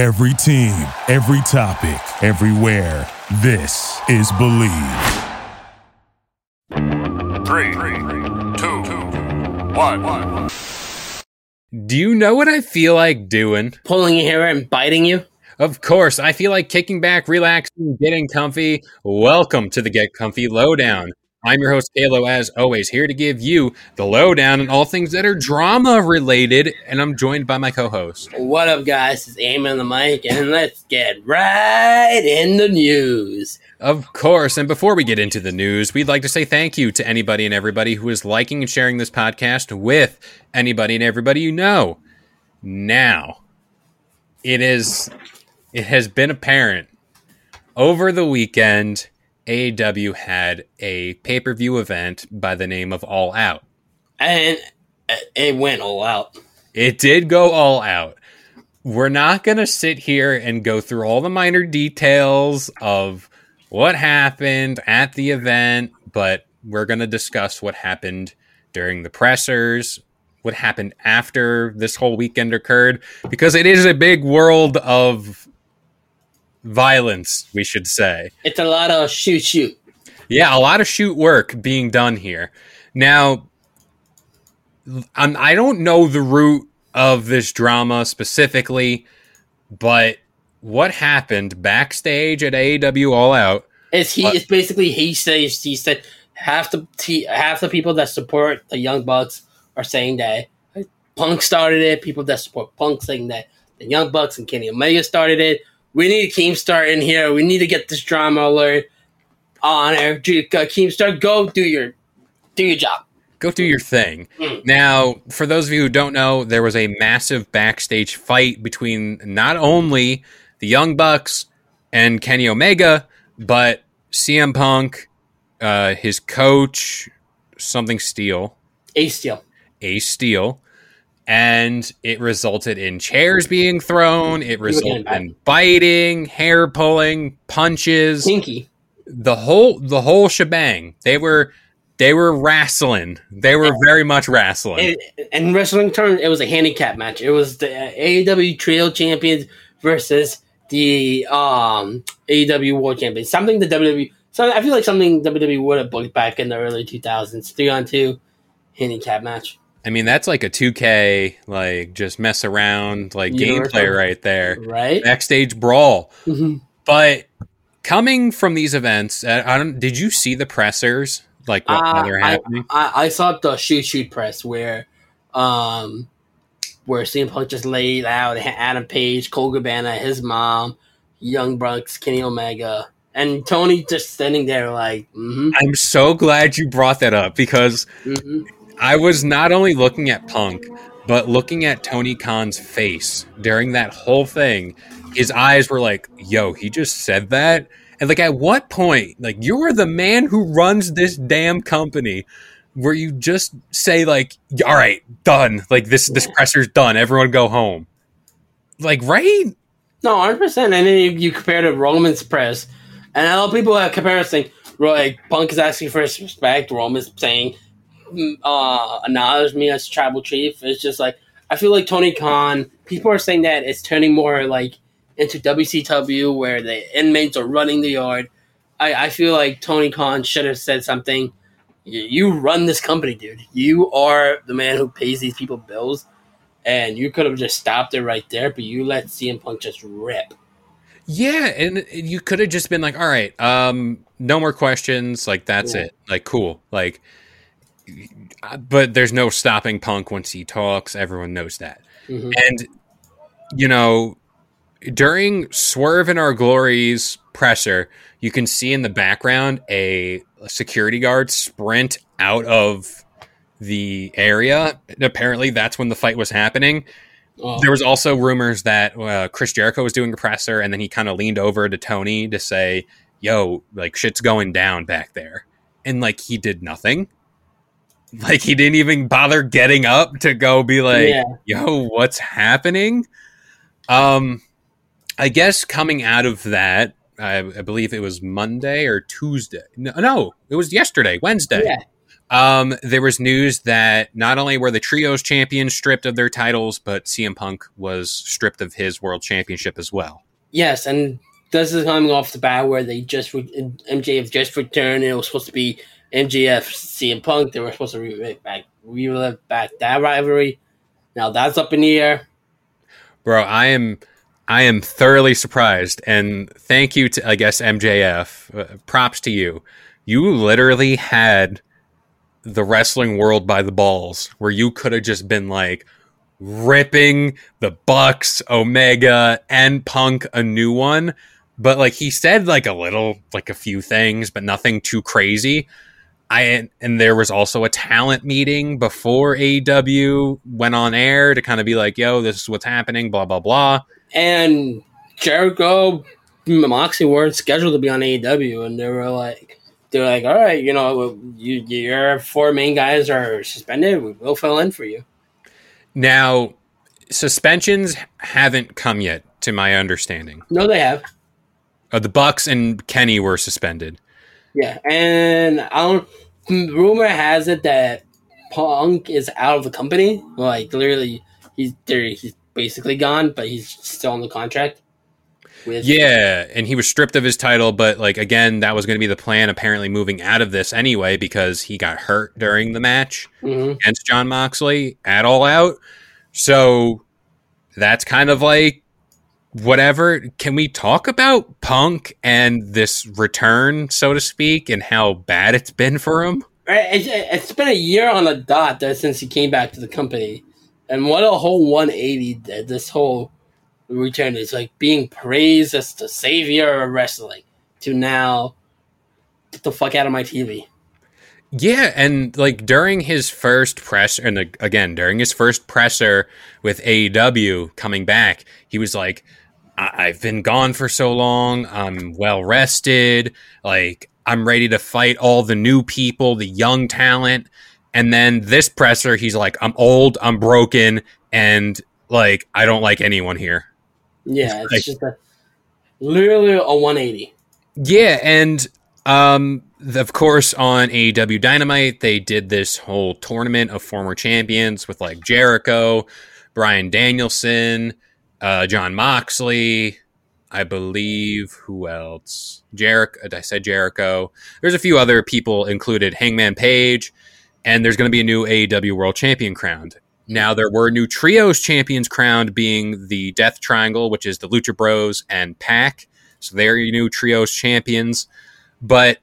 Every team, every topic, everywhere. This is Bleav. Three, two, one. Do you know what I feel like doing? Pulling your hair and biting you? Of course, I feel like kicking back, relaxing, getting comfy. Welcome to the Get Comfy Lo-Down. I'm your host, Kalo, as always, here to give you the lowdown on all things that are drama related, and I'm joined by my co host. What up, guys? It's Aim on the mic, and let's get right in the news. Of course, and before we get into the news, we'd like to say thank you to anybody and everybody who is liking and sharing this podcast with anybody and everybody you know. Now, it is it has been apparent over the weekend AEW had a pay per view event by the name of All Out. And it went all out. It did go all out. We're not going to sit here and go through all the minor details of what happened at the event, but we're going to discuss what happened during the pressers, what happened after this whole weekend occurred, because it is a big world of violence, we should say. It's a lot of shoot shoot. Yeah, a lot of shoot work being done here. Now, I'm, I don't know the root of this drama specifically, but what happened backstage at AEW All Out? Is he? Uh, it's basically he says he said half the half the people that support the Young Bucks are saying that Punk started it. People that support Punk saying that the Young Bucks and Kenny Omega started it we need a Keemstar in here. We need to get this drama alert on air. Keemstar, go do your do your job. Go do your thing. Mm. Now, for those of you who don't know, there was a massive backstage fight between not only the Young Bucks and Kenny Omega, but CM Punk, uh, his coach, something Steel, Ace Steel, Ace Steel, and it resulted in chairs being thrown. It resulted in biting, hair pulling, punches, pinky, the whole the whole shebang. They were they were wrestling. They were very much wrestling. And, wrestling term, it was a handicap match. It was the AEW Trio Champions versus the um, AEW World Champions. Something the WWE. So I feel like something WWE would have booked back in the early 2000s. Three on two handicap match. I mean, that's like a 2K, like just mess around, like gameplay right there. Right. Backstage brawl. Mm-hmm. But coming from these events, I don't, did you see the pressers? Like what uh, they're happening? I, I, I, saw the shoot shoot press where, um, where CM Punk just laid out Adam Page, Colt Cabana, his mom, Young Bucks, Kenny Omega, and Tony just standing there like. Mm-hmm. I'm so glad you brought that up because. Mm-hmm I was not only looking at Punk, but looking at Tony Khan's face during that whole thing. His eyes were like, yo, he just said that? And like, at what point, like, you're the man who runs this damn company where you just say, like, all right, done. Like, this, this presser's done. Everyone go home. Like, right? No, 100%. And then you, you compare to Roman's press. And a lot of people have comparison. Like, Punk is asking for respect. Roman's saying, uh, acknowledge me as tribal chief. It's just like I feel like Tony Khan. People are saying that it's turning more like into WCW where the inmates are running the yard. I, I feel like Tony Khan should have said something. You run this company, dude. You are the man who pays these people bills, and you could have just stopped it right there. But you let CM Punk just rip. Yeah, and you could have just been like, "All right, um, no more questions. Like that's yeah. it. Like cool. Like." But there's no stopping Punk once he talks. Everyone knows that. Mm-hmm. And you know, during Swerve in Our Glory's presser, you can see in the background a, a security guard sprint out of the area. And apparently, that's when the fight was happening. Oh. There was also rumors that uh, Chris Jericho was doing a presser, and then he kind of leaned over to Tony to say, "Yo, like shit's going down back there," and like he did nothing. Like he didn't even bother getting up to go be like, yeah. "Yo, what's happening?" Um, I guess coming out of that, I, I believe it was Monday or Tuesday. No, no, it was yesterday, Wednesday. Yeah. Um, there was news that not only were the trios champions stripped of their titles, but CM Punk was stripped of his world championship as well. Yes, and this is coming off the bat where they just re- MJF just returned. And it was supposed to be MJF CM Punk. They were supposed to relive back, relive back that rivalry. Now that's up in the air. Bro, I am I am thoroughly surprised and thank you to I guess MJF. Uh, props to you. You literally had the wrestling world by the balls where you could have just been like ripping the Bucks, Omega, and Punk a new one. But like he said like a little like a few things, but nothing too crazy. I and there was also a talent meeting before AEW went on air to kind of be like, "Yo, this is what's happening." Blah blah blah. And Jericho, Moxley weren't scheduled to be on AEW, and they were like, "They're like, all right, you know, you, your four main guys are suspended. We will fill in for you." Now, suspensions haven't come yet, to my understanding. No, they have. Uh, the Bucks and Kenny were suspended. Yeah, and I don't. Rumor has it that Punk is out of the company. Like literally, he's there. He's basically gone, but he's still on the contract. With Yeah, and he was stripped of his title, but like again, that was going to be the plan. Apparently, moving out of this anyway because he got hurt during the match Mhm. against Jon Moxley at All Out. So that's kind of like whatever. Can we talk about Punk and this return, so to speak, and how bad it's been for him? Uh, it's, it's been a year on the dot since he came back to the company, and what a whole 180 that this whole return is like being praised as the savior of wrestling to now get the fuck out of my TV. Yeah, and like during his first press, and again during his first presser with AEW coming back, he was like, I- "I've been gone for so long. I'm well rested. Like I'm ready to fight all the new people, the young talent." And then this presser, he's like, "I'm old. I'm broken, and like I don't like anyone here." Yeah, it's Like- just a literally a 180. Yeah, and um, of course, on AEW Dynamite, they did this whole tournament of former champions with like Jericho, Bryan Danielson, uh, Jon Moxley, I believe. Who else? Jericho. I said Jericho. There's a few other people included. Hangman Page, and there's going to be a new AEW World Champion crowned. Now there were new trios champions crowned, being the Death Triangle, which is the Lucha Bros and PAC. So they're your new trios champions. But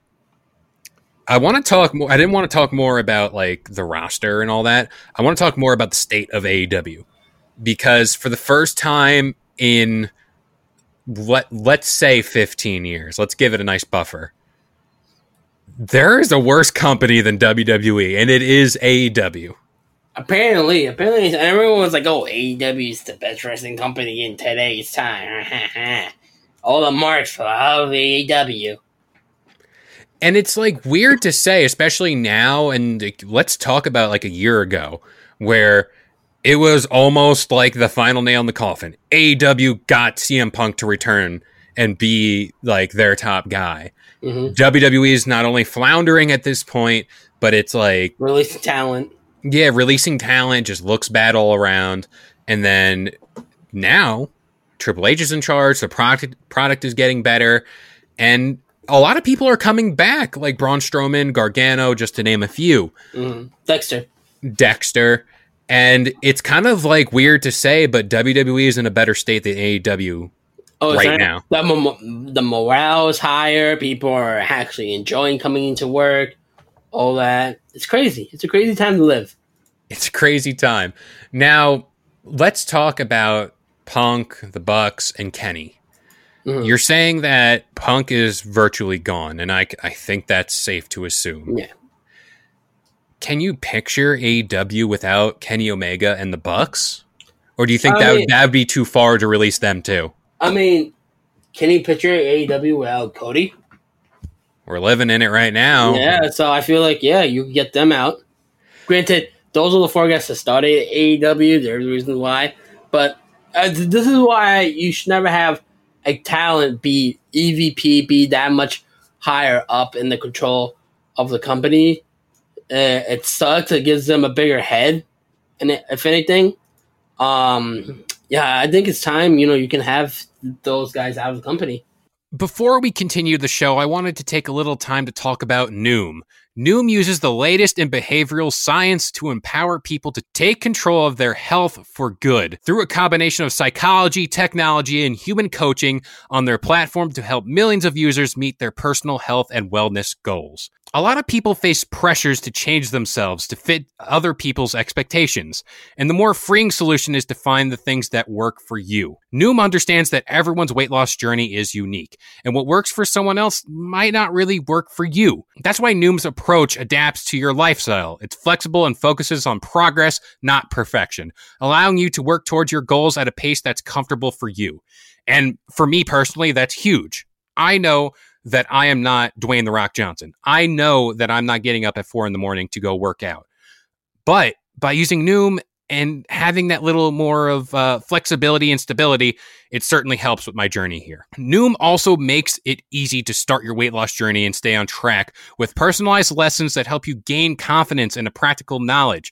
I want to talk more. I didn't want to talk more about like the roster and all that. I want to talk more about the state of AEW because for the first time in let let's say 15 years, let's give it a nice buffer. There is a worse company than WWE, and it is AEW. Apparently, apparently, everyone was like, "Oh, AEW is the best wrestling company in today's time." All the marks love AEW. And it's like weird to say, especially now. And like, let's talk about like a year ago, where it was almost like the final nail in the coffin. AEW got CM Punk to return and be like their top guy. hmm WWE is not only floundering at this point, but it's like, Releasing talent. yeah, releasing talent just looks bad all around. And then now Triple H is in charge. The product product is getting better, and a lot of people are coming back, like Braun Strowman, Gargano, just to name a few. hmm Dexter. Dexter, and it's kind of like weird to say, but WWE is in a better state than AEW. Oh, Right now. the, mo- the morale is higher. People are actually enjoying coming into work. All that. It's crazy. It's a crazy time to live. It's a crazy time. Now, let's talk about Punk, the Bucks, and Kenny. Mhm. You're saying that Punk is virtually gone, and I, I think that's safe to assume. Yeah. Can you picture AEW without Kenny Omega and the Bucks? Or do you think I that mean- would, that would be too far to release them too? I mean, can you picture AEW without Cody? We're living in it right now. Yeah, so I feel like yeah, you can get them out. Granted, those are the four guys that started AEW. There's a reason why, but uh, this is why you should never have a talent be EVP, be that much higher up in the control of the company. Uh, it sucks. It gives them a bigger head, and if anything, um, yeah, I think it's time. You know, you can have those guys out of the company. Before we continue the show, I wanted to take a little time to talk about Noom. Noom uses the latest in behavioral science to empower people to take control of their health for good through a combination of psychology, technology, and human coaching on their platform to help millions of users meet their personal health and wellness goals. A lot of people face pressures to change themselves to fit other people's expectations, and the more freeing solution is to find the things that work for you. Noom understands that everyone's weight loss journey is unique, and what works for someone else might not really work for you. That's why Noom's approach adapts to your lifestyle. It's flexible and focuses on progress, not perfection, allowing you to work towards your goals at a pace that's comfortable for you. And for me personally, that's huge. I know that I am not Dwayne the Rock Johnson. I know that I'm not getting up at four in the morning to go work out. But by using Noom and having that little more of uh, flexibility and stability, it certainly helps with my journey here. Noom also makes it easy to start your weight loss journey and stay on track with personalized lessons that help you gain confidence and a practical knowledge.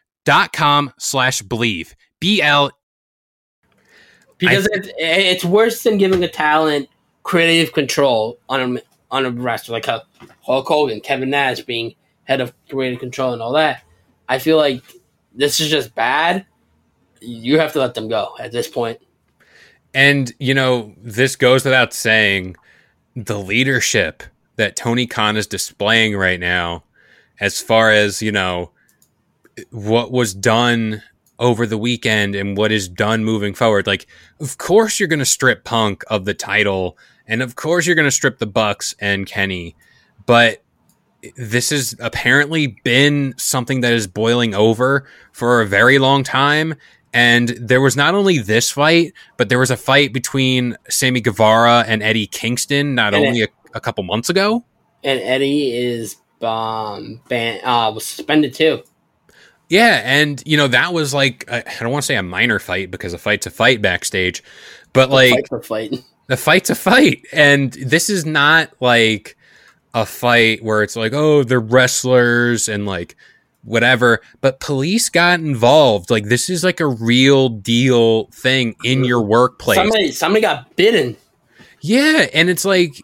dot com slash bleav. B-L because it's, it's worse than giving a talent creative control on a on a wrestler like Hulk Hogan, Kevin Nash being head of creative control and all that. I feel like this is just bad. You have to let them go at this point. And, you know, this goes without saying the leadership that Tony Khan is displaying right now, as far as, you know, what was done over the weekend and what is done moving forward. Like, of course, you're going to strip Punk of the title, and of course, you're going to strip the Bucks and Kenny, but this has apparently been something that is boiling over for a very long time. And there was not only this fight, but there was a fight between Sammy Guevara and Eddie Kingston not And only a, a couple months ago. And Eddie is um ban uh was suspended too. Yeah, and you know that was like I I don't want to say a minor fight because a fight's a fight backstage, but like fight for fight. the fight's a fight, and this is not like a fight where it's like oh they're wrestlers and like whatever, but police got involved. Like this is like a real deal thing in your workplace. Somebody somebody got bitten. Yeah, and it's like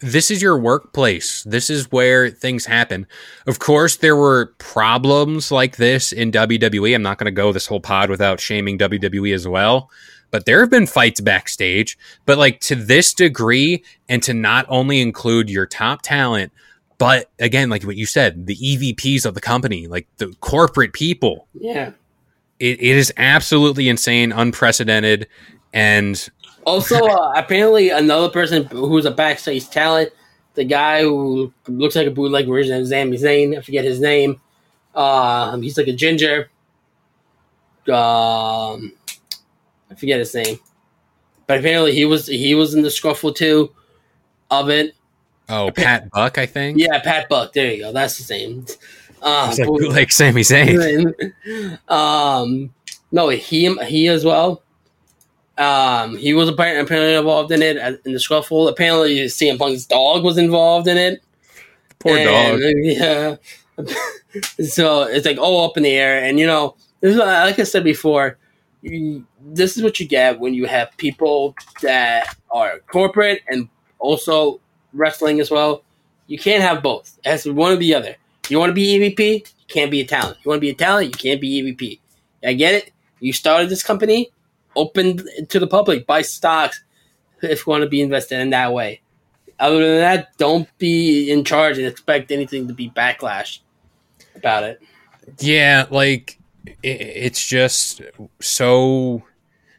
this is your workplace. This is where things happen. Of course, there were problems like this in WWE. I'm not going to go this whole pod without shaming WWE as well. But there have been fights backstage, but like to this degree, and to not only include your top talent, but again, like what you said, the EVPs of the company, like the corporate people, Yeah. it, it is absolutely insane, unprecedented, and Also, uh, apparently, another person who's a backstage talent, the guy who looks like a bootleg version of Sami Zayn, I forget his name. Um, he's like a ginger. Um, I forget his name, but apparently he was he was in the scruffle too of it. oh, Pat Buck, I think. Yeah, Pat Buck. There you go. That's his name. Uh, like, like Sami Zayn. um, no, he he as well. Um, he was apparently, involved in it uh, in the scruffle. Apparently, CM Punk's dog was involved in it. Poor And, dog. Yeah. so it's like all up in the air, and you know, this is, like I said before, you, this is what you get when you have people that are corporate and also wrestling as well. You can't have both. It has to be one or the other. You want to be EVP, you can't be a talent. You want to be a talent, you can't be EVP. I get it. You started this company, open to the public, buy stocks if you want to be invested in that way. Other than that, don't be in charge and expect anything to be backlash about it. Yeah, like it, it's just so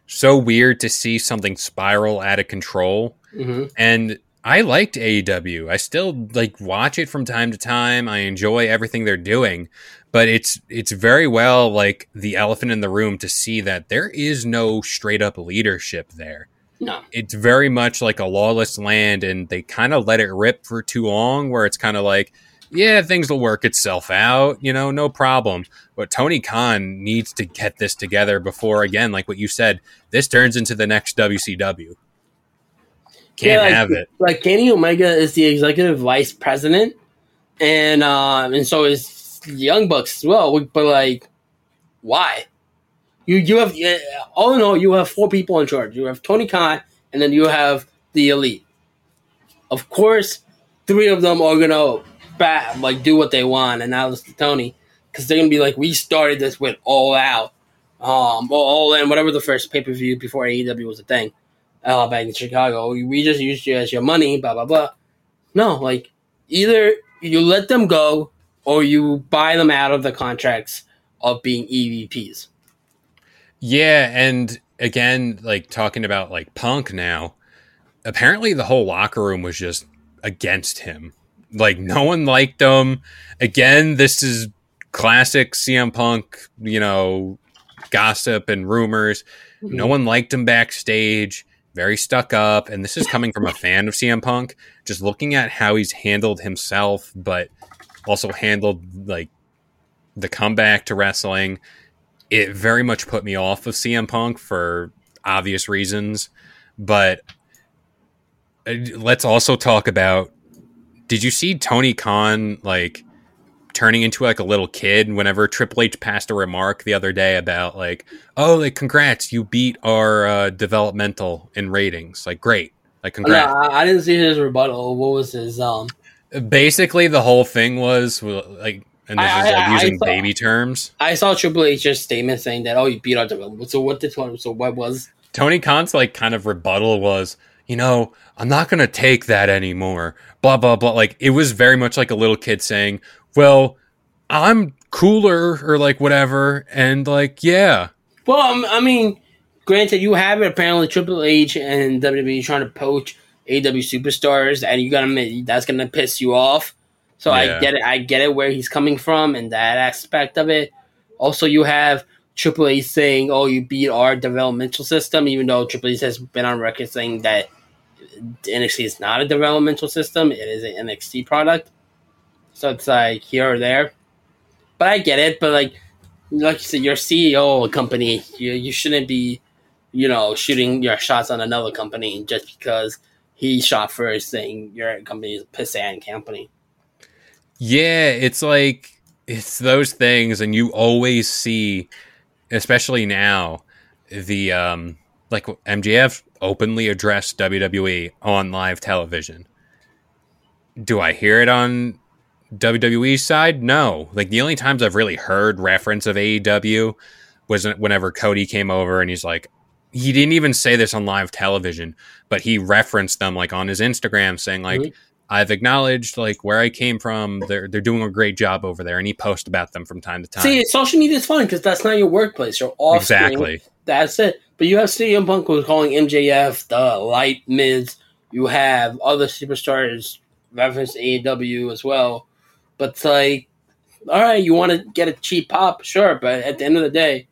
so weird to see something spiral out of control. hmm And I liked AEW. I still like watch it from time to time. I enjoy everything they're doing, but it's it's very well like the elephant in the room to see that there is no straight up leadership there. No. It's very much like a lawless land and they kind of let it rip for too long where it's kind of like yeah, things will work itself out, you know, no problem. But Tony Khan needs to get this together before again, like what you said, this turns into the next WCW. Can't like, have it. Like Kenny Omega is the executive vice president, and um, and so is Young Bucks as well. But like, why? You you have all in all, you have four people in charge. You have Tony Khan, and then you have the elite. Of course, three of them are gonna bat, like do what they want, and now it's Tony because they're gonna be like, we started this with All Out, um, All In, whatever the first pay per view before AEW was a thing uh, back in Chicago. We just used you as your money, blah blah blah. No, like either you let them go or you buy them out of the contracts of being EVPs. Yeah, and again, like talking about like Punk now, apparently the whole locker room was just against him. Like no one liked him. Again, this is classic CM Punk, you know, gossip and rumors. No one liked him backstage very stuck up. And this is coming from a fan of CM Punk, just looking at how he's handled himself, but also handled like the comeback to wrestling. It very much put me off of CM Punk for obvious reasons. But uh, let's also talk about did you see Tony Khan like turning into like a little kid whenever Triple H passed a remark the other day about like, oh, like congrats, you beat our uh, developmental in ratings. Like, great, like congrats. No, I, I didn't see his rebuttal. What was his um? Basically, the whole thing was like, and this I- is like I- I using saw- baby terms. I saw Triple H's statement saying that oh you beat our development. So what did so what was Tony Khan's like kind of rebuttal was, you know, I'm not gonna take that anymore. Blah blah blah. Like it was very much like a little kid saying, "Well, I'm cooler" or like whatever, and like yeah, Well, um, I mean, granted, you have it. Apparently, Triple H and WWE trying to poach AW superstars, and you gotta that's gonna piss you off. So Yeah. I get it. I get it where he's coming from and that aspect of it. Also, you have Triple H saying, "Oh, you beat our developmental system," even though Triple H has been on record saying that NXT is not a developmental system; it is an NXT product. So it's like here or there. But I get it. But like, like you said, you're CEO of a company. You you shouldn't be, you know, shooting your shots on another company just because he shot first, saying your company is a pissant company. Yeah, it's like it's those things, and you always see, especially now, the um like MJF openly addressed WWE on live television. Do I hear it on WWE side? No. Like the only times I've really heard reference of AEW was whenever Cody came over and he's like, he didn't even say this on live television, but he referenced them like on his Instagram saying like, Mhm. I've acknowledged like where I came from. They're they're doing a great job over there, and he posts about them from time to time. See, social media is fun because that's not your workplace. You're off. exactly. That's it. But you have CM Punk who's calling MJF the light mids. You have other superstars reference AEW as well. But it's like, all right, you want to get a cheap pop, sure. But at the end of the day,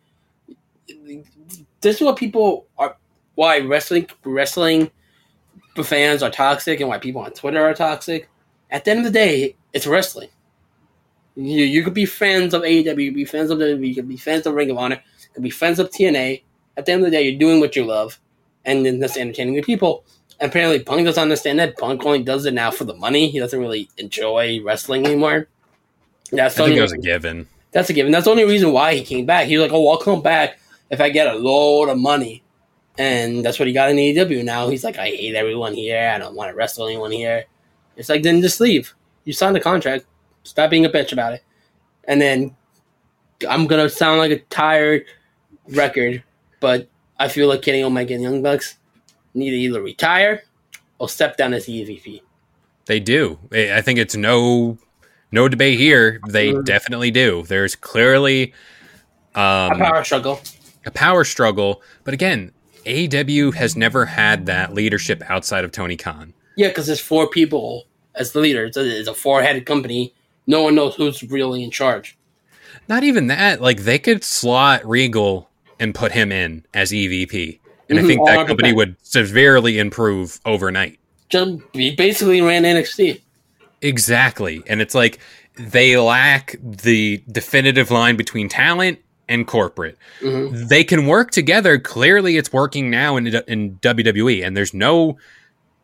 this is what people are. Why wrestling wrestling fans are toxic and why people on Twitter are toxic. At the end of the day, it's wrestling. You you could be fans of AEW, you could be fans of WWE, you could be fans of Ring of Honor, you could be fans of TNA. At the end of the day, you're doing what you love, and then that's entertaining the people. And apparently, Punk doesn't understand that. Punk only does it now for the money. He doesn't really enjoy wrestling anymore. That's the I think it was a given. that's a given. That's the only reason why he came back. He was like, "Oh, I'll come back if I get a load of money," and that's what he got in AEW. Now he's like, "I hate everyone here. I don't want to wrestle anyone here." It's like, then just leave. You signed a contract. Stop being a bitch about it. And then I'm gonna sound like a tired record, but I feel like Kenny Omega and Young Bucks need to either retire or step down as EVP. They do. I think it's no no debate here. They Mhm. definitely do. There's clearly A um, power struggle. a power struggle, but again, AW has never had that leadership outside of Tony Khan. Yeah, because there's four people as the leader. It's a, a four-headed company. No one knows who's really in charge. Not even that. Like they could slot Regal and put him in as EVP, and I Mhm, think that 100%. company would severely improve overnight. Just he basically ran NXT. Exactly. And it's like they lack the definitive line between talent and corporate. Mhm. They can work together. Clearly, it's working now in, in WWE, and there's no,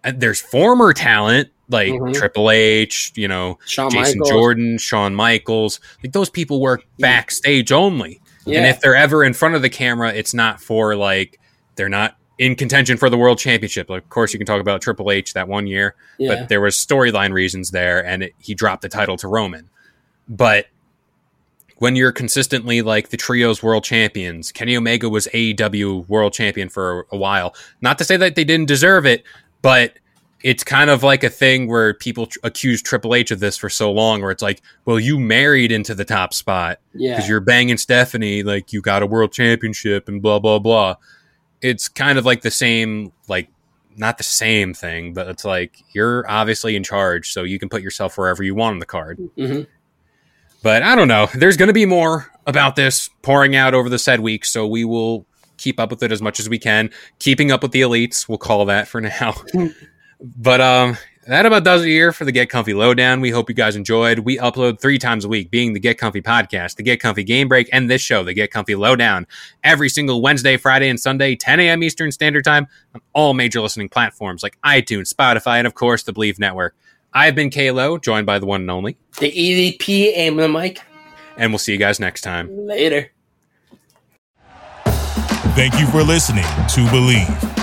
uh, there's former talent like Mhm. Triple H, you know, Shawn Jason Michaels. Jordan, Shawn Michaels. Like those people work backstage only. And if they're ever in front of the camera, it's not for like they're not in contention for the world championship. Of course, you can talk about Triple H that one year, Yeah. but there was storyline reasons there, and it, he dropped the title to Roman. But when you're consistently like the trios world champions, Kenny Omega was AEW world champion for a while. Not to say that they didn't deserve it, but it's kind of like a thing where people tr- accuse Triple H of this for so long, where it's like, well, you married into the top spot yeah. because you're banging Stephanie, like you got a world championship and blah blah blah. It's kind of like the same, like not the same thing, but it's like you're obviously in charge, so you can put yourself wherever you want on the card. Mhm. But I don't know. There's going to be more about this pouring out over the said week, so we will keep up with it as much as we can. Keeping up with the elites, we'll call that for now. but um, that about does it here for the Get Comfy Lo-Down. We hope you guys enjoyed. We upload three times a week, being the Get Comfy podcast, the Get Comfy Game Break, and this show, the Get Comfy Lo-Down, every single Wednesday, Friday, and Sunday, 10 a.m. Eastern Standard Time on all major listening platforms like iTunes, Spotify, and of course the Bleav Network. I've been Kalo, joined by the one and only, The EVP aim the mic. and we'll see you guys next time. Later. Thank you for listening to Bleav.